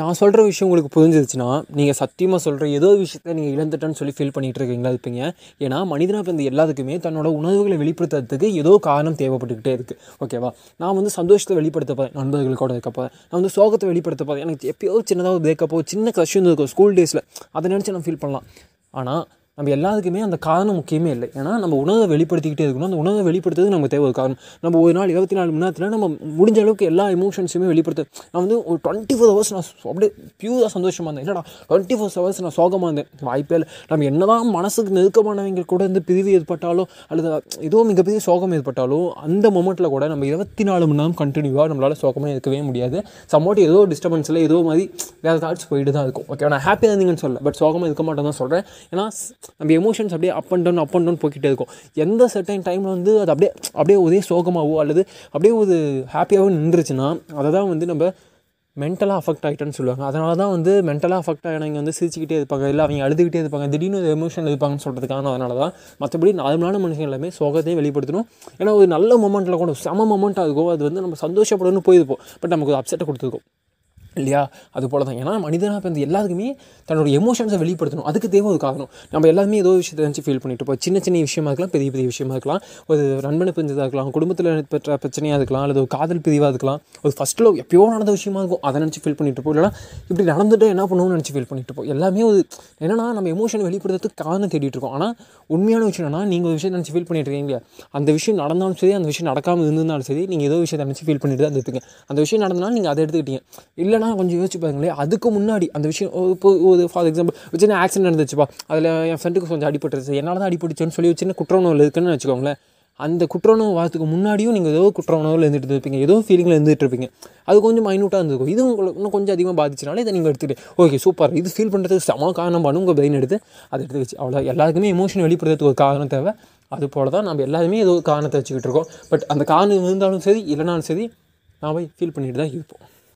நான் சொல்கிற விஷயம் உங்களுக்கு புரிஞ்சிருச்சுன்னா நீங்கள் சத்தியமாக சொல்கிற ஏதோ ஒரு விஷயத்த நீங்கள் இழந்துட்டேன்னு சொல்லி ஃபீல் பண்ணிகிட்டு இருக்கீங்களா இருப்பீங்க. ஏன்னா மனிதனாக பிறந்த எல்லாத்துக்குமே தன்னோட உணர்வுகளை வெளிப்படுத்துறதுக்கு ஏதோ காரணம் தேவைப்பட்டுக்கிட்டே இருக்குது ஓகேவா நான் வந்து சந்தோஷத்தை வெளிப்படுத்த போகிறேன் நண்பர்களோட இருக்க நான் வந்து சோகத்தை வெளிப்படுத்த போகிறேன் எனக்கு எப்பயோ சின்னதாக ஒரு பிரேக்கப்போ சின்ன கஷ்டம் இருக்கும் ஸ்கூல் டேஸில் அதை நினச்சி நான் ஃபீல் பண்ணலாம். ஆனால் நம்ம எல்லாத்துக்குமே அந்த காரணம் முக்கியமே இல்லை. ஏன்னா நம்ம உணவை வெளிப்படுத்திக்கிட்டே இருக்கணும். அந்த உணவை வெளிப்படுத்துறது நமக்கு தேவை ஒரு காரணம். நம்ம ஒரு நாள் இருபத்தி நாலு மணி நேரத்தில் நம்ம முடிஞ்ச அளவுக்கு எல்லா எமோஷன்ஸுமே வெளிப்படுத்த நான் வந்து ஒரு டுவெண்ட்டி ஃபோர் ஹவர்ஸ் நான் அப்படியே பியூராக சந்தோஷமாக இருந்தேன். இல்லைடா டுவெண்ட்டி ஃபோர் ஹவர்ஸ் நான் சோகமாக இருந்தேன். வாய்ப்பே இல்லை. நம்ம என்னதான் மனசுக்கு நெருக்கமானவங்க கூட இருந்து பிரிவு ஏற்பட்டாலோ அல்லது ஏதோ மிகப்பெரிய சோகம் ஏற்பட்டாலோ அந்த மொமெண்ட்டில் கூட நம்ம இருபத்தி நாலு மணி நேரம் கண்டினியூவாக நம்மளால் சோகமாக இருக்கவே முடியாது. சம்மோட்டி ஏதோ டிஸ்டர்பன்ஸில் ஏதோ மாதிரி வேறு தாட்ஸ் போயிட்டு தான் இருக்கும். ஓகே நான் ஹாப்பியாக இருந்தீங்கன்னு சொல்ல பட் சோகமாக இருக்க மாட்டேன் தான் சொல்கிறேன் ஏன்னா நம்ம எமோஷன்ஸ் அப்படியே up and down up and down போய்கிட்டே இருக்கும். எந்த சர்டைன் டைமில் வந்து அது அப்படியே அப்படியே ஒரே சோகமாகவோ அல்லது அப்படியே ஒரு ஹாப்பியாகவோ நின்றுச்சுன்னா அதை தான் வந்து நம்ம மென்டலாக அஃபெக்ட் ஆகிட்டேன்னு சொல்லுவாங்க. அதனால தான் வந்து மென்டலாக அஃபெக்ட் ஆகினவங்க வந்து சிரிச்சுக்கிட்டே இருப்பாங்க இல்லை அவங்க அழுதுகிட்டே இருப்பாங்க திடீர்னு ஒரு எமோஷன் இருப்பாங்கன்னு சொல்கிறதுக்கான அதனால தான் மற்றபடி நார்மலான மனுஷங்க எல்லாமே சோகத்தையும் வெளிப்படுத்தணும். ஏன்னா ஒரு நல்ல மொமெண்ட்டில் கூட செம மொமெண்ட்டாக இருக்கும் அது வந்து நம்ம சந்தோஷப்படணும்னு போயிருப்போம். பட் நமக்கு ஒரு அப்செட்டை கொடுத்துருக்கோம். இல்லையா? அது போல தான் ஏன்னா மனிதனாக பிறந்த எல்லாருக்குமே தன்னோட எமோஷன்ஸை வெளிப்படுத்தணும். அதுக்கு தேவை ஒரு காரணம். நம்ம எல்லாருமே ஏதோ விஷயத்தை நினச்சி ஃபீல் பண்ணிட்டு இருப்போம். சின்ன சின்ன விஷயமா இருக்கலாம் பெரிய பெரிய விஷயமா இருக்கலாம். ஒரு நண்பனை பிரிஞ்சதாக இருக்கலாம் குடும்பத்தில் பெற்ற பிரச்சனையாக இருக்கலாம் அல்லது ஒரு காதல் பிரிவாக இருக்கலாம். ஒரு ஃபஸ்ட் லவ் எப்பயோ நடந்த விஷயமா இருக்கும். அதை நினச்சி ஃபீல் பண்ணிட்டு இருப்போம். இல்லைனா இப்படி நடந்துட்டு என்ன பண்ணணும்னு நினச்சி ஃபீல் பண்ணிட்டு இருப்போம். எல்லாமே ஒரு என்னன்னா நம்ம எமோஷன் வெளிப்படுத்துறதுக்கு காரணம் தேடிட்டு இருக்கோம். ஆனால் உண்மையான விஷயம் என்னன்னா நீங்கள் ஒரு விஷயம் நினச்சி ஃபீல் பண்ணிட்டு இருக்கீங்க அந்த விஷயம் நடந்தாலும் சரி அந்த விஷயம் நடக்காமல் இருந்திருந்தாலும் சரி நீங்கள் ஏதோ விஷயத்தை நினச்சி ஃபீல் பண்ணிட்டு தான் இருப்பீங்க அந்த விஷயம் நடந்தனால நீங்கள் அதை எடுத்துக்கிட்டீங்க. இல்லைனா கொஞ்சம் யோசிச்சு பாருங்களேன். அதுக்கு முன்னாடி அந்த விஷயம் இப்போ ஒரு ஃபார் எக்ஸாம்பிள் ஒரு சின்ன ஆக்சிடென்ட் நடந்துச்சுப்பா. அதில் என் ஃப்ரெண்டுக்கு கொஞ்சம் அடிபட்டுருச்சு. என்னால் தான் அடிபட்டுச்சுன்னு சொல்லி ஒரு சின்ன குற்ற உணர்வு இருக்குன்னு வச்சுக்கோங்களேன். அந்த குற்ற உணவு வரதுக்கு முன்னாடியும் நீங்கள் ஏதோ குற்ற உணவில் இருந்துட்டு இருப்பீங்க ஏதோ ஃபீலிங்கில் இருந்துட்டு இருப்பீங்க. அது கொஞ்சம் மைனூட்டாக இருந்திருக்கும். இது உங்களுக்கு இன்னும் கொஞ்சம் அதிகமாக பாதிச்சனால இதை நீங்கள் எடுத்துகிட்டு ஓகே சூப்பர் இது ஃபீல் பண்ணுறதுக்கு செம காரணம் பண்ணு உங்கள் பிரெயின் எடுத்து அதை எடுத்து வச்சு அவ்வளோ எல்லாருக்குமே எமோஷன் வெளிப்படுறதுக்கு ஒரு காரணம் தேவை. அது போல் தான் நம்ம எல்லாருமே ஏதோ காரணத்தை வச்சுக்கிட்டு இருக்கோம். பட் அந்த காரணம் இருந்தாலும் சரி இல்லைனாலும் சரி நான் போய் ஃபீல் பண்ணிட்டு தான் இருப்போம்.